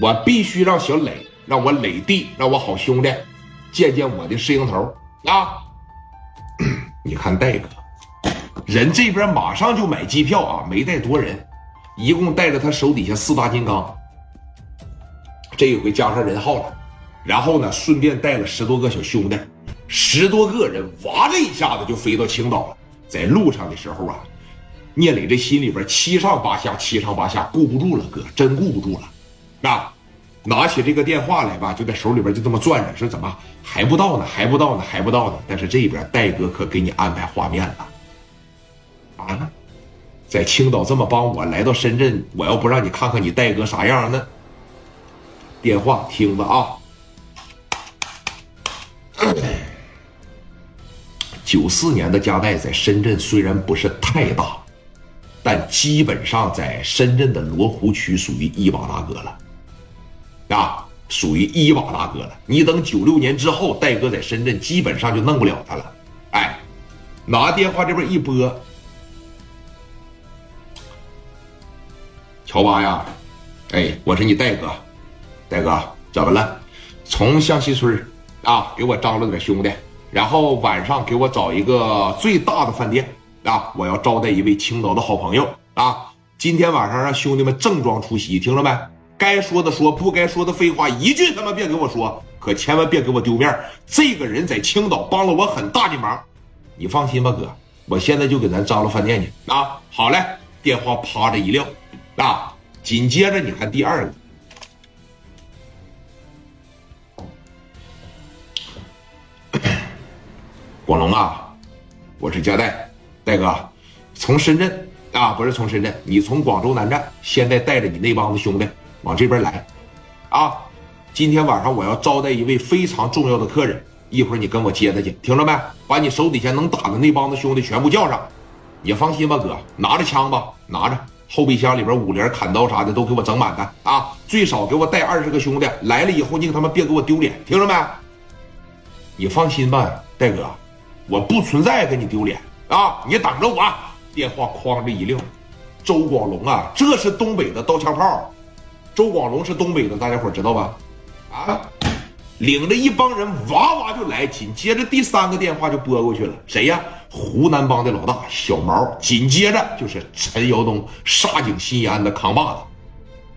我必须让小磊，让我磊弟，让我好兄弟见见我的摄像头啊！你看戴哥，人这边马上就买机票啊，没带多人，一共带着他手底下四大金刚，这一回加上人浩了，然后呢，顺便带了十多个小兄弟，十多个人哇的一下子就飞到青岛了。在路上的时候啊，聂磊这心里边七上八下，七上八下，顾不住了，哥，真顾不住了。啊，拿起这个电话来吧，就在手里边就这么攥着，说怎么还不到呢？还不到呢？还不到呢？但是这边戴哥可给你安排画面了，啊，在青岛这么帮我，来到深圳，我要不让你看看你戴哥啥样呢？电话听着啊，九四年的加代在深圳虽然不是太大，但基本上在深圳的罗湖区属于一把大哥了。啊，属于一把大哥了。你等九六年之后，戴哥在深圳基本上就弄不了他了。哎，拿电话这边一拨，乔巴呀，哎，我是你戴哥，戴哥怎么了？从向西村啊，给我张罗点兄弟，然后晚上给我找一个最大的饭店啊，我要招待一位青岛的好朋友啊。今天晚上让兄弟们正装出席，听着没？该说的说，不该说的废话一句他妈别给我说，可千万别给我丢面这个人在青岛帮了我很大的忙，你放心吧，哥，我现在就给咱张罗饭店去啊！好嘞，电话啪着一撂，啊，紧接着你看第二个，广龙啊，我是佳代，戴哥，从深圳啊，不是从深圳，你从广州南站，现在带着你那帮子兄弟。往这边来，啊！今天晚上我要招待一位非常重要的客人，一会儿你跟我接他去，听着没？把你手底下能打的那帮子兄弟全部叫上。你放心吧，哥，拿着枪吧，拿着后备箱里边五连、砍刀啥的都给我整满的啊！最少给我带二十个兄弟，来了以后你他妈别给我丢脸，听着没？你放心吧，戴哥，我不存在给你丢脸啊！你等着我，电话哐的一撂，周广龙啊，这是东北的刀枪炮。周广龙是东北的，大家伙知道吧？啊，领着一帮人哇哇就来，紧接着第三个电话就拨过去了，谁呀？湖南帮的老大小毛，紧接着就是陈尧东，沙井新义安的扛把子。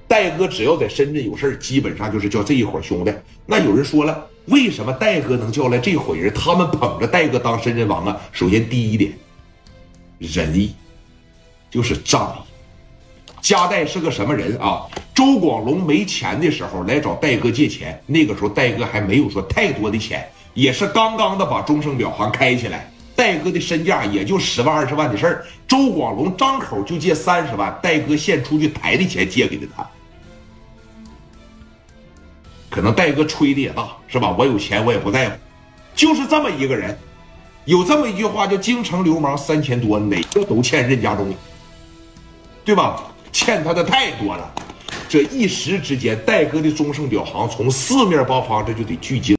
戴哥只要在深圳有事基本上就是叫这一伙兄弟。那有人说了，为什么戴哥能叫来这伙人？他们捧着戴哥当深圳王啊？首先第一点，仁义，就是仗义。加代是个什么人啊？周广龙没钱的时候来找戴哥借钱，那个时候戴哥还没有说太多的钱，也是刚刚的把终生表行开起来，戴哥的身价也就十万二十万的事儿。周广龙张口就借三十万，戴哥现出去抬的钱借给了他。可能戴哥吹的也大，是吧？我有钱我也不在乎，就是这么一个人。有这么一句话叫“京城流氓三千多，哪个都欠任家忠”，对吧？欠他的太多了，这一时之间，戴哥的终胜表行从四面八方这就得聚集。